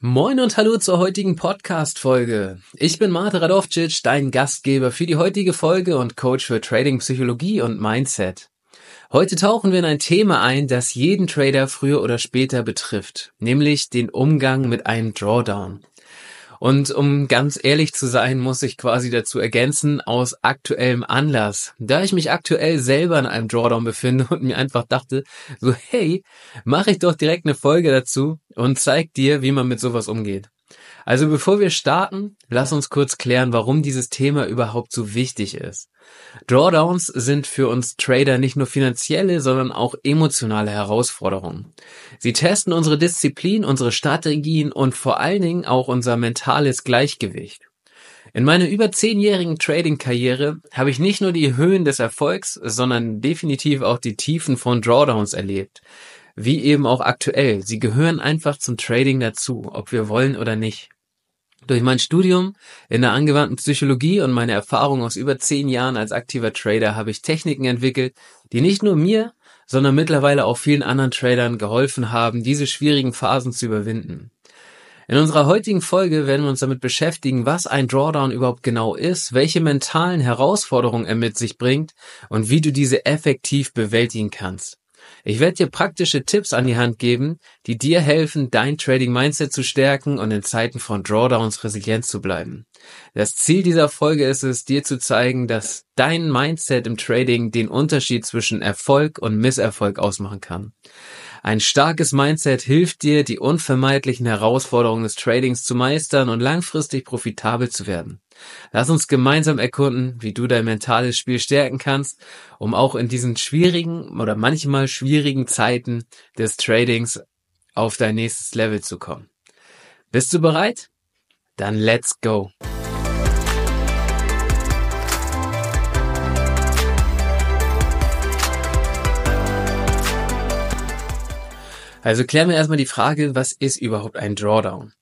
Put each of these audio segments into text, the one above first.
Moin und hallo zur heutigen Podcast-Folge. Ich bin Mate Radovcic, dein Gastgeber für die heutige Folge und Coach für Trading, Psychologie und Mindset. Heute tauchen wir in ein Thema ein, das jeden Trader früher oder später betrifft, nämlich den Umgang mit einem Drawdown. Und um ganz ehrlich zu sein, muss ich quasi dazu ergänzen, aus aktuellem Anlass. Da ich mich aktuell selber in einem Drawdown befinde und mir einfach dachte, so hey, mache ich doch direkt eine Folge dazu und zeig dir, wie man mit sowas umgeht. Also bevor wir starten, lass uns kurz klären, warum dieses Thema überhaupt so wichtig ist. Drawdowns sind für uns Trader nicht nur finanzielle, sondern auch emotionale Herausforderungen. Sie testen unsere Disziplin, unsere Strategien und vor allen Dingen auch unser mentales Gleichgewicht. In meiner über zehnjährigen Trading-Karriere habe ich nicht nur die Höhen des Erfolgs, sondern definitiv auch die Tiefen von Drawdowns erlebt wie eben auch aktuell. Sie gehören einfach zum Trading dazu, ob wir wollen oder nicht. Durch mein Studium in der angewandten Psychologie und meine Erfahrung aus über zehn Jahren als aktiver Trader habe ich Techniken entwickelt, die nicht nur mir, sondern mittlerweile auch vielen anderen Tradern geholfen haben, diese schwierigen Phasen zu überwinden. In unserer heutigen Folge werden wir uns damit beschäftigen, was ein Drawdown überhaupt genau ist, welche mentalen Herausforderungen er mit sich bringt und wie du diese effektiv bewältigen kannst. Ich werde dir praktische Tipps an die Hand geben, die dir helfen, dein Trading Mindset zu stärken und in Zeiten von Drawdowns resilient zu bleiben. Das Ziel dieser Folge ist es, dir zu zeigen, dass dein Mindset im Trading den Unterschied zwischen Erfolg und Misserfolg ausmachen kann. Ein starkes Mindset hilft dir, die unvermeidlichen Herausforderungen des Tradings zu meistern und langfristig profitabel zu werden. Lass uns gemeinsam erkunden, wie du dein mentales Spiel stärken kannst, um auch in diesen schwierigen oder manchmal schwierigen Zeiten des Tradings auf dein nächstes Level zu kommen. Bist du bereit? Dann let's go! Also klären wir erstmal die Frage, was ist überhaupt ein Drawdown?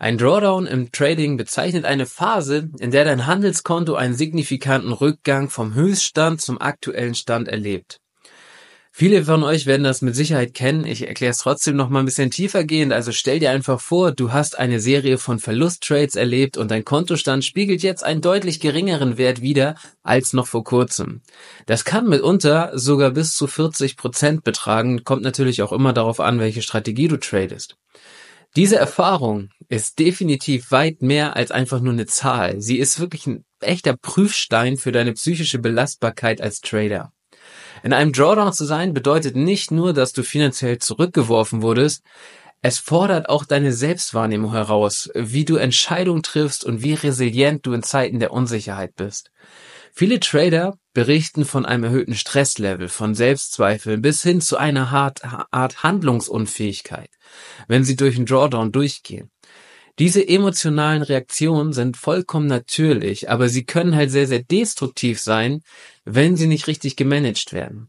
Ein Drawdown im Trading bezeichnet eine Phase, in der dein Handelskonto einen signifikanten Rückgang vom Höchststand zum aktuellen Stand erlebt. Viele von euch werden das mit Sicherheit kennen. Ich erkläre es trotzdem noch mal ein bisschen tiefer gehend. Also stell dir einfach vor, du hast eine Serie von Verlusttrades erlebt und dein Kontostand spiegelt jetzt einen deutlich geringeren Wert wider als noch vor kurzem. Das kann mitunter sogar bis zu 40 Prozent betragen. Kommt natürlich auch immer darauf an, welche Strategie du tradest. Diese Erfahrung ist definitiv weit mehr als einfach nur eine Zahl. Sie ist wirklich ein echter Prüfstein für deine psychische Belastbarkeit als Trader. In einem Drawdown zu sein bedeutet nicht nur, dass du finanziell zurückgeworfen wurdest, es fordert auch deine Selbstwahrnehmung heraus, wie du Entscheidungen triffst und wie resilient du in Zeiten der Unsicherheit bist. Viele Trader berichten von einem erhöhten Stresslevel, von Selbstzweifeln bis hin zu einer Art Handlungsunfähigkeit, wenn sie durch einen Drawdown durchgehen. Diese emotionalen Reaktionen sind vollkommen natürlich, aber sie können halt sehr, sehr destruktiv sein, wenn sie nicht richtig gemanagt werden.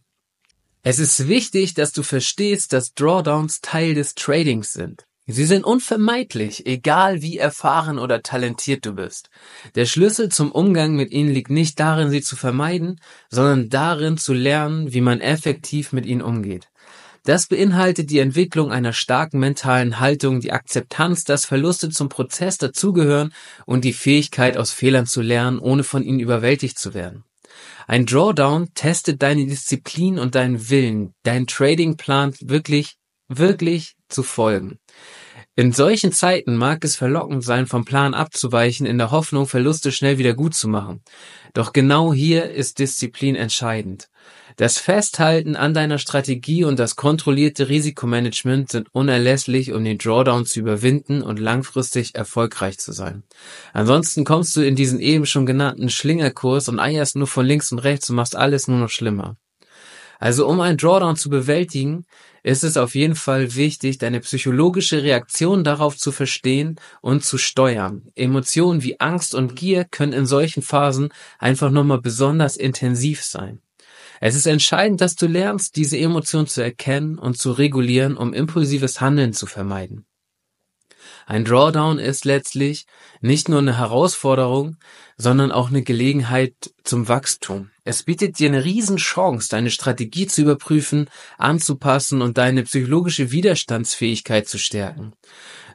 Es ist wichtig, dass du verstehst, dass Drawdowns Teil des Tradings sind. Sie sind unvermeidlich, egal wie erfahren oder talentiert du bist. Der Schlüssel zum Umgang mit ihnen liegt nicht darin, sie zu vermeiden, sondern darin zu lernen, wie man effektiv mit ihnen umgeht. Das beinhaltet die Entwicklung einer starken mentalen Haltung, die Akzeptanz, dass Verluste zum Prozess dazugehören und die Fähigkeit, aus Fehlern zu lernen, ohne von ihnen überwältigt zu werden. Ein Drawdown testet deine Disziplin und deinen Willen, deinen Tradingplan wirklich, wirklich zu folgen. In solchen Zeiten mag es verlockend sein, vom Plan abzuweichen, in der Hoffnung, Verluste schnell wieder gut zu machen. Doch genau hier ist Disziplin entscheidend. Das Festhalten an deiner Strategie und das kontrollierte Risikomanagement sind unerlässlich, um den Drawdown zu überwinden und langfristig erfolgreich zu sein. Ansonsten kommst du in diesen eben schon genannten Schlingerkurs und eierst nur von links und rechts und machst alles nur noch schlimmer. Also um einen Drawdown zu bewältigen, ist es auf jeden Fall wichtig, deine psychologische Reaktion darauf zu verstehen und zu steuern. Emotionen wie Angst und Gier können in solchen Phasen einfach nochmal besonders intensiv sein. Es ist entscheidend, dass du lernst, diese Emotionen zu erkennen und zu regulieren, um impulsives Handeln zu vermeiden. Ein Drawdown ist letztlich nicht nur eine Herausforderung, sondern auch eine Gelegenheit zum Wachstum. Es bietet dir eine Riesenchance, deine Strategie zu überprüfen, anzupassen und deine psychologische Widerstandsfähigkeit zu stärken.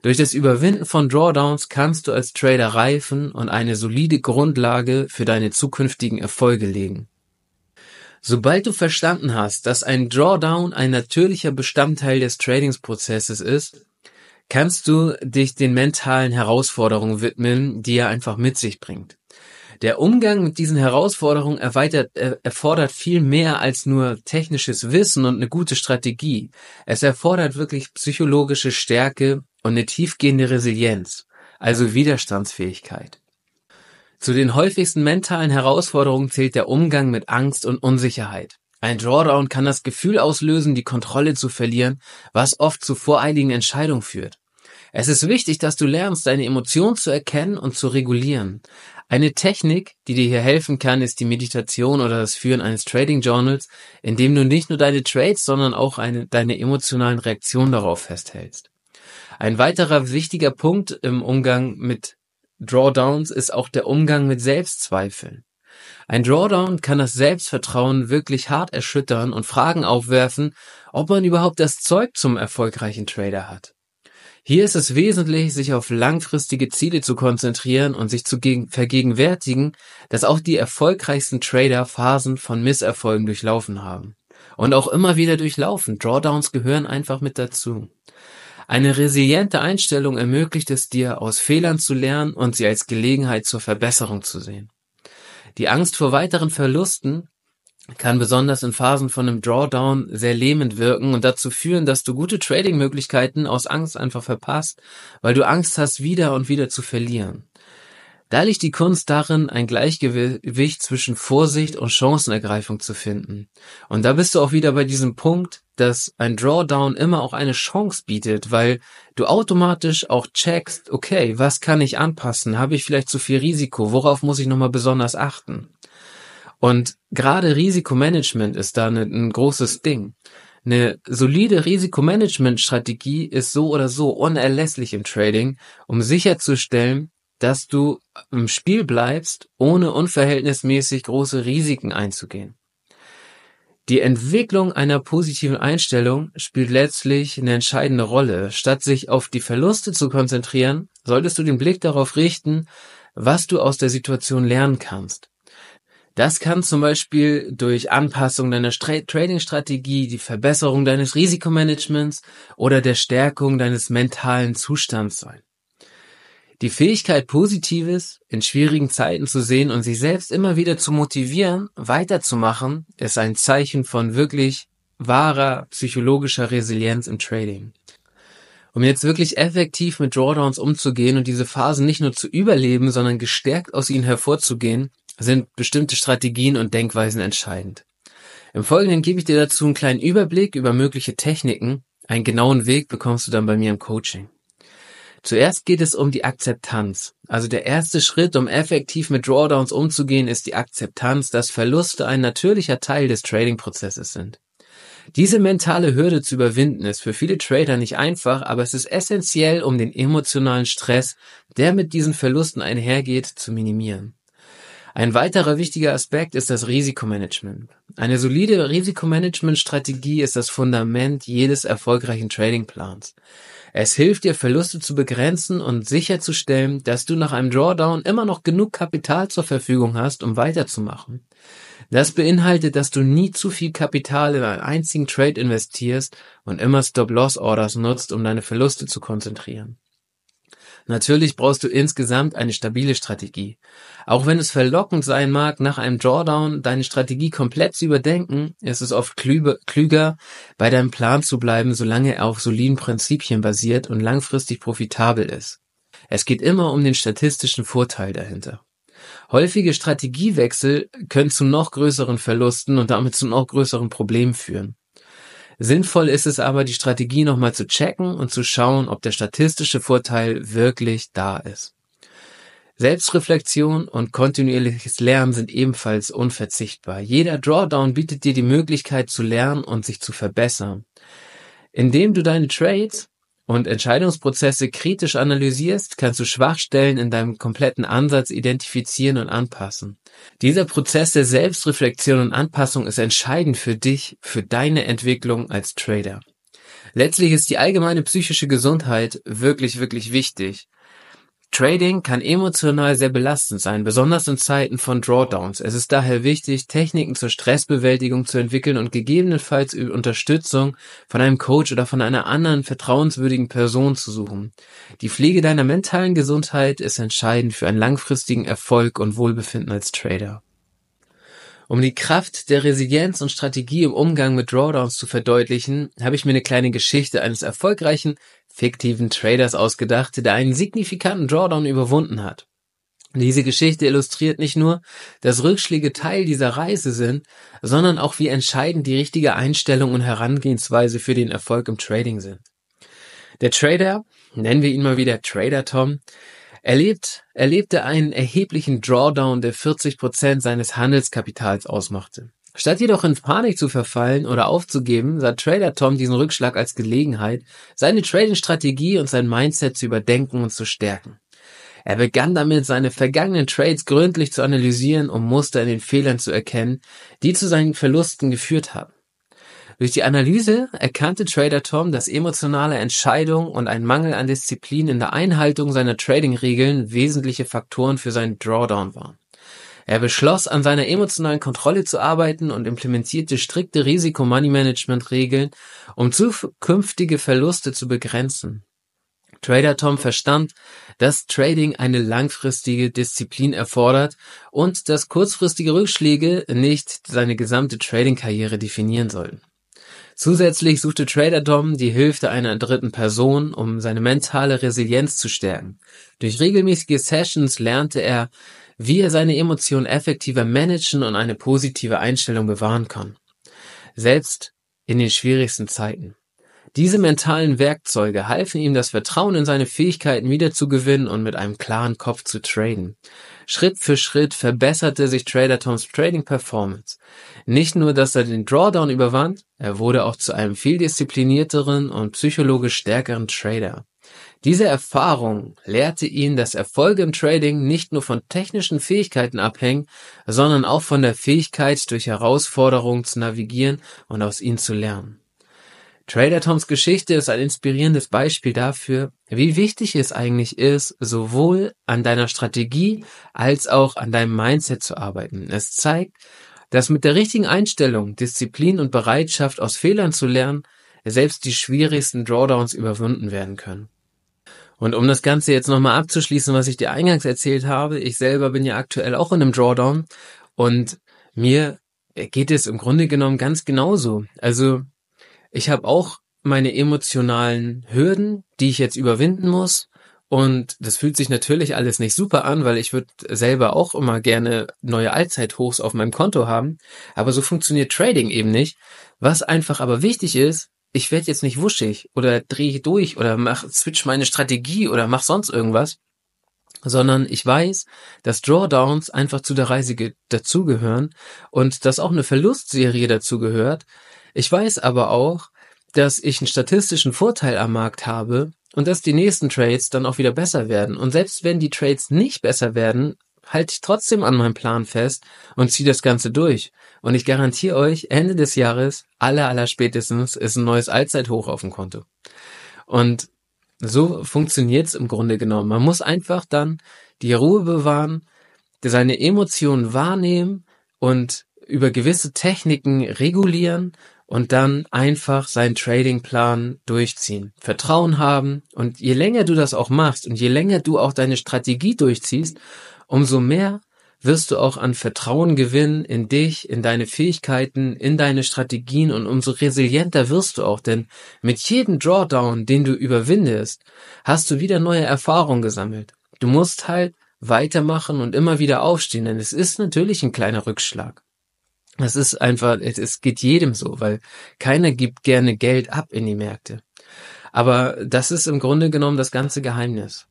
Durch das Überwinden von Drawdowns kannst du als Trader reifen und eine solide Grundlage für deine zukünftigen Erfolge legen. Sobald du verstanden hast, dass ein Drawdown ein natürlicher Bestandteil des Tradingsprozesses ist, kannst du dich den mentalen Herausforderungen widmen, die er einfach mit sich bringt. Der Umgang mit diesen Herausforderungen erweitert, äh, erfordert viel mehr als nur technisches Wissen und eine gute Strategie. Es erfordert wirklich psychologische Stärke und eine tiefgehende Resilienz, also Widerstandsfähigkeit. Zu den häufigsten mentalen Herausforderungen zählt der Umgang mit Angst und Unsicherheit. Ein Drawdown kann das Gefühl auslösen, die Kontrolle zu verlieren, was oft zu voreiligen Entscheidungen führt. Es ist wichtig, dass du lernst, deine Emotionen zu erkennen und zu regulieren. Eine Technik, die dir hier helfen kann, ist die Meditation oder das Führen eines Trading Journals, in dem du nicht nur deine Trades, sondern auch eine, deine emotionalen Reaktionen darauf festhältst. Ein weiterer wichtiger Punkt im Umgang mit Drawdowns ist auch der Umgang mit Selbstzweifeln. Ein Drawdown kann das Selbstvertrauen wirklich hart erschüttern und Fragen aufwerfen, ob man überhaupt das Zeug zum erfolgreichen Trader hat. Hier ist es wesentlich, sich auf langfristige Ziele zu konzentrieren und sich zu vergegenwärtigen, dass auch die erfolgreichsten Trader Phasen von Misserfolgen durchlaufen haben. Und auch immer wieder durchlaufen. Drawdowns gehören einfach mit dazu. Eine resiliente Einstellung ermöglicht es dir, aus Fehlern zu lernen und sie als Gelegenheit zur Verbesserung zu sehen. Die Angst vor weiteren Verlusten kann besonders in Phasen von einem Drawdown sehr lähmend wirken und dazu führen, dass du gute Trading-Möglichkeiten aus Angst einfach verpasst, weil du Angst hast, wieder und wieder zu verlieren. Da liegt die Kunst darin, ein Gleichgewicht zwischen Vorsicht und Chancenergreifung zu finden. Und da bist du auch wieder bei diesem Punkt, dass ein Drawdown immer auch eine Chance bietet, weil du automatisch auch checkst, okay, was kann ich anpassen? Habe ich vielleicht zu viel Risiko? Worauf muss ich nochmal besonders achten? Und gerade Risikomanagement ist da ein großes Ding. Eine solide Risikomanagement-Strategie ist so oder so unerlässlich im Trading, um sicherzustellen, dass du im Spiel bleibst, ohne unverhältnismäßig große Risiken einzugehen. Die Entwicklung einer positiven Einstellung spielt letztlich eine entscheidende Rolle. Statt sich auf die Verluste zu konzentrieren, solltest du den Blick darauf richten, was du aus der Situation lernen kannst. Das kann zum Beispiel durch Anpassung deiner Trading-Strategie, die Verbesserung deines Risikomanagements oder der Stärkung deines mentalen Zustands sein. Die Fähigkeit, Positives in schwierigen Zeiten zu sehen und sich selbst immer wieder zu motivieren, weiterzumachen, ist ein Zeichen von wirklich wahrer psychologischer Resilienz im Trading. Um jetzt wirklich effektiv mit Drawdowns umzugehen und diese Phasen nicht nur zu überleben, sondern gestärkt aus ihnen hervorzugehen, sind bestimmte Strategien und Denkweisen entscheidend. Im Folgenden gebe ich dir dazu einen kleinen Überblick über mögliche Techniken. Einen genauen Weg bekommst du dann bei mir im Coaching. Zuerst geht es um die Akzeptanz. Also der erste Schritt, um effektiv mit Drawdowns umzugehen, ist die Akzeptanz, dass Verluste ein natürlicher Teil des Trading-Prozesses sind. Diese mentale Hürde zu überwinden ist für viele Trader nicht einfach, aber es ist essentiell, um den emotionalen Stress, der mit diesen Verlusten einhergeht, zu minimieren. Ein weiterer wichtiger Aspekt ist das Risikomanagement. Eine solide Risikomanagement-Strategie ist das Fundament jedes erfolgreichen Tradingplans. Es hilft dir, Verluste zu begrenzen und sicherzustellen, dass du nach einem Drawdown immer noch genug Kapital zur Verfügung hast, um weiterzumachen. Das beinhaltet, dass du nie zu viel Kapital in einen einzigen Trade investierst und immer Stop-Loss-Orders nutzt, um deine Verluste zu konzentrieren. Natürlich brauchst du insgesamt eine stabile Strategie. Auch wenn es verlockend sein mag, nach einem Drawdown deine Strategie komplett zu überdenken, ist es oft klüger, bei deinem Plan zu bleiben, solange er auf soliden Prinzipien basiert und langfristig profitabel ist. Es geht immer um den statistischen Vorteil dahinter. Häufige Strategiewechsel können zu noch größeren Verlusten und damit zu noch größeren Problemen führen. Sinnvoll ist es aber, die Strategie nochmal zu checken und zu schauen, ob der statistische Vorteil wirklich da ist. Selbstreflexion und kontinuierliches Lernen sind ebenfalls unverzichtbar. Jeder Drawdown bietet dir die Möglichkeit zu lernen und sich zu verbessern. Indem du deine Trades und Entscheidungsprozesse kritisch analysierst, kannst du Schwachstellen in deinem kompletten Ansatz identifizieren und anpassen. Dieser Prozess der Selbstreflexion und Anpassung ist entscheidend für dich, für deine Entwicklung als Trader. Letztlich ist die allgemeine psychische Gesundheit wirklich, wirklich wichtig. Trading kann emotional sehr belastend sein, besonders in Zeiten von Drawdowns. Es ist daher wichtig, Techniken zur Stressbewältigung zu entwickeln und gegebenenfalls Unterstützung von einem Coach oder von einer anderen vertrauenswürdigen Person zu suchen. Die Pflege deiner mentalen Gesundheit ist entscheidend für einen langfristigen Erfolg und Wohlbefinden als Trader. Um die Kraft der Resilienz und Strategie im Umgang mit Drawdowns zu verdeutlichen, habe ich mir eine kleine Geschichte eines erfolgreichen, fiktiven Traders ausgedacht, der einen signifikanten Drawdown überwunden hat. Diese Geschichte illustriert nicht nur, dass Rückschläge Teil dieser Reise sind, sondern auch wie entscheidend die richtige Einstellung und Herangehensweise für den Erfolg im Trading sind. Der Trader, nennen wir ihn mal wieder Trader Tom, erlebt, erlebte einen erheblichen Drawdown, der 40 Prozent seines Handelskapitals ausmachte. Statt jedoch in Panik zu verfallen oder aufzugeben, sah Trader Tom diesen Rückschlag als Gelegenheit, seine Trading-Strategie und sein Mindset zu überdenken und zu stärken. Er begann damit, seine vergangenen Trades gründlich zu analysieren, um Muster in den Fehlern zu erkennen, die zu seinen Verlusten geführt haben. Durch die Analyse erkannte Trader Tom, dass emotionale Entscheidungen und ein Mangel an Disziplin in der Einhaltung seiner Trading-Regeln wesentliche Faktoren für seinen Drawdown waren. Er beschloss, an seiner emotionalen Kontrolle zu arbeiten und implementierte strikte Risiko-Money-Management-Regeln, um zukünftige Verluste zu begrenzen. Trader Tom verstand, dass Trading eine langfristige Disziplin erfordert und dass kurzfristige Rückschläge nicht seine gesamte Trading-Karriere definieren sollten. Zusätzlich suchte Trader Tom die Hilfe einer dritten Person, um seine mentale Resilienz zu stärken. Durch regelmäßige Sessions lernte er, wie er seine Emotionen effektiver managen und eine positive Einstellung bewahren kann. Selbst in den schwierigsten Zeiten. Diese mentalen Werkzeuge halfen ihm, das Vertrauen in seine Fähigkeiten wiederzugewinnen und mit einem klaren Kopf zu traden. Schritt für Schritt verbesserte sich Trader Toms Trading Performance. Nicht nur, dass er den Drawdown überwand, er wurde auch zu einem viel disziplinierteren und psychologisch stärkeren Trader. Diese Erfahrung lehrte ihn, dass Erfolge im Trading nicht nur von technischen Fähigkeiten abhängen, sondern auch von der Fähigkeit, durch Herausforderungen zu navigieren und aus ihnen zu lernen. Trader Toms Geschichte ist ein inspirierendes Beispiel dafür, wie wichtig es eigentlich ist, sowohl an deiner Strategie als auch an deinem Mindset zu arbeiten. Es zeigt, dass mit der richtigen Einstellung, Disziplin und Bereitschaft aus Fehlern zu lernen, selbst die schwierigsten Drawdowns überwunden werden können. Und um das Ganze jetzt nochmal abzuschließen, was ich dir eingangs erzählt habe, ich selber bin ja aktuell auch in einem Drawdown und mir geht es im Grunde genommen ganz genauso. Also ich habe auch meine emotionalen Hürden, die ich jetzt überwinden muss. Und das fühlt sich natürlich alles nicht super an, weil ich würde selber auch immer gerne neue Allzeithochs auf meinem Konto haben. Aber so funktioniert Trading eben nicht. Was einfach aber wichtig ist, ich werde jetzt nicht wuschig oder drehe durch oder mach, switch meine Strategie oder mach sonst irgendwas, sondern ich weiß, dass Drawdowns einfach zu der Reise dazugehören und dass auch eine Verlustserie dazugehört. Ich weiß aber auch, dass ich einen statistischen Vorteil am Markt habe und dass die nächsten Trades dann auch wieder besser werden. Und selbst wenn die Trades nicht besser werden, halte ich trotzdem an meinem Plan fest und ziehe das Ganze durch. Und ich garantiere euch, Ende des Jahres, aller, aller spätestens, ist ein neues Allzeithoch auf dem Konto. Und so funktioniert's im Grunde genommen. Man muss einfach dann die Ruhe bewahren, seine Emotionen wahrnehmen und über gewisse Techniken regulieren und dann einfach seinen Tradingplan durchziehen. Vertrauen haben und je länger du das auch machst und je länger du auch deine Strategie durchziehst, umso mehr wirst du auch an Vertrauen gewinnen in dich, in deine Fähigkeiten, in deine Strategien und umso resilienter wirst du auch, denn mit jedem Drawdown, den du überwindest, hast du wieder neue Erfahrungen gesammelt. Du musst halt weitermachen und immer wieder aufstehen, denn es ist natürlich ein kleiner Rückschlag. Das ist einfach, es geht jedem so, weil keiner gibt gerne Geld ab in die Märkte. Aber das ist im Grunde genommen das ganze Geheimnis.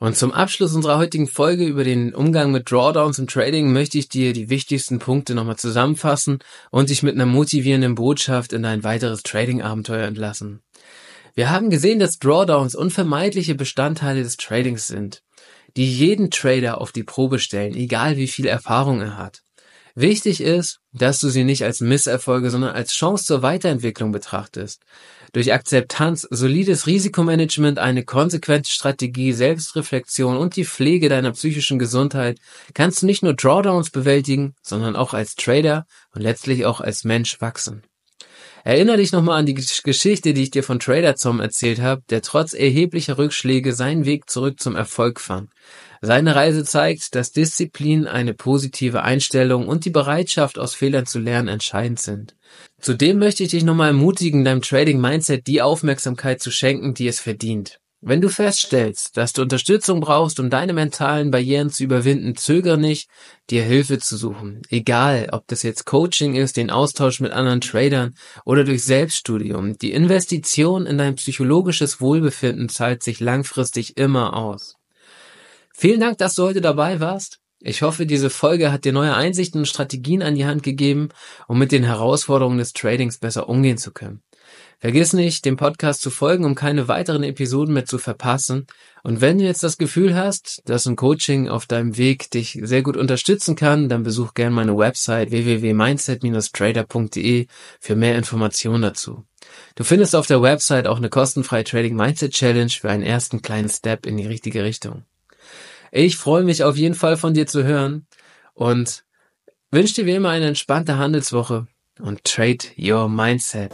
Und zum Abschluss unserer heutigen Folge über den Umgang mit Drawdowns im Trading möchte ich dir die wichtigsten Punkte nochmal zusammenfassen und dich mit einer motivierenden Botschaft in dein weiteres Trading-Abenteuer entlassen. Wir haben gesehen, dass Drawdowns unvermeidliche Bestandteile des Tradings sind, die jeden Trader auf die Probe stellen, egal wie viel Erfahrung er hat. Wichtig ist, dass du sie nicht als Misserfolge, sondern als Chance zur Weiterentwicklung betrachtest. Durch Akzeptanz, solides Risikomanagement, eine konsequente Strategie, Selbstreflexion und die Pflege deiner psychischen Gesundheit kannst du nicht nur Drawdowns bewältigen, sondern auch als Trader und letztlich auch als Mensch wachsen. Erinnere dich nochmal an die Geschichte, die ich dir von Trader Tom erzählt habe, der trotz erheblicher Rückschläge seinen Weg zurück zum Erfolg fand. Seine Reise zeigt, dass Disziplin, eine positive Einstellung und die Bereitschaft, aus Fehlern zu lernen, entscheidend sind. Zudem möchte ich dich nochmal ermutigen, deinem Trading Mindset die Aufmerksamkeit zu schenken, die es verdient. Wenn du feststellst, dass du Unterstützung brauchst, um deine mentalen Barrieren zu überwinden, zögere nicht, dir Hilfe zu suchen. Egal, ob das jetzt Coaching ist, den Austausch mit anderen Tradern oder durch Selbststudium. Die Investition in dein psychologisches Wohlbefinden zahlt sich langfristig immer aus. Vielen Dank, dass du heute dabei warst. Ich hoffe, diese Folge hat dir neue Einsichten und Strategien an die Hand gegeben, um mit den Herausforderungen des Tradings besser umgehen zu können. Vergiss nicht, dem Podcast zu folgen, um keine weiteren Episoden mehr zu verpassen. Und wenn du jetzt das Gefühl hast, dass ein Coaching auf deinem Weg dich sehr gut unterstützen kann, dann besuch gerne meine Website www.mindset-trader.de für mehr Informationen dazu. Du findest auf der Website auch eine kostenfreie Trading Mindset Challenge für einen ersten kleinen Step in die richtige Richtung. Ich freue mich auf jeden Fall von dir zu hören und wünsche dir wie immer eine entspannte Handelswoche und trade your mindset.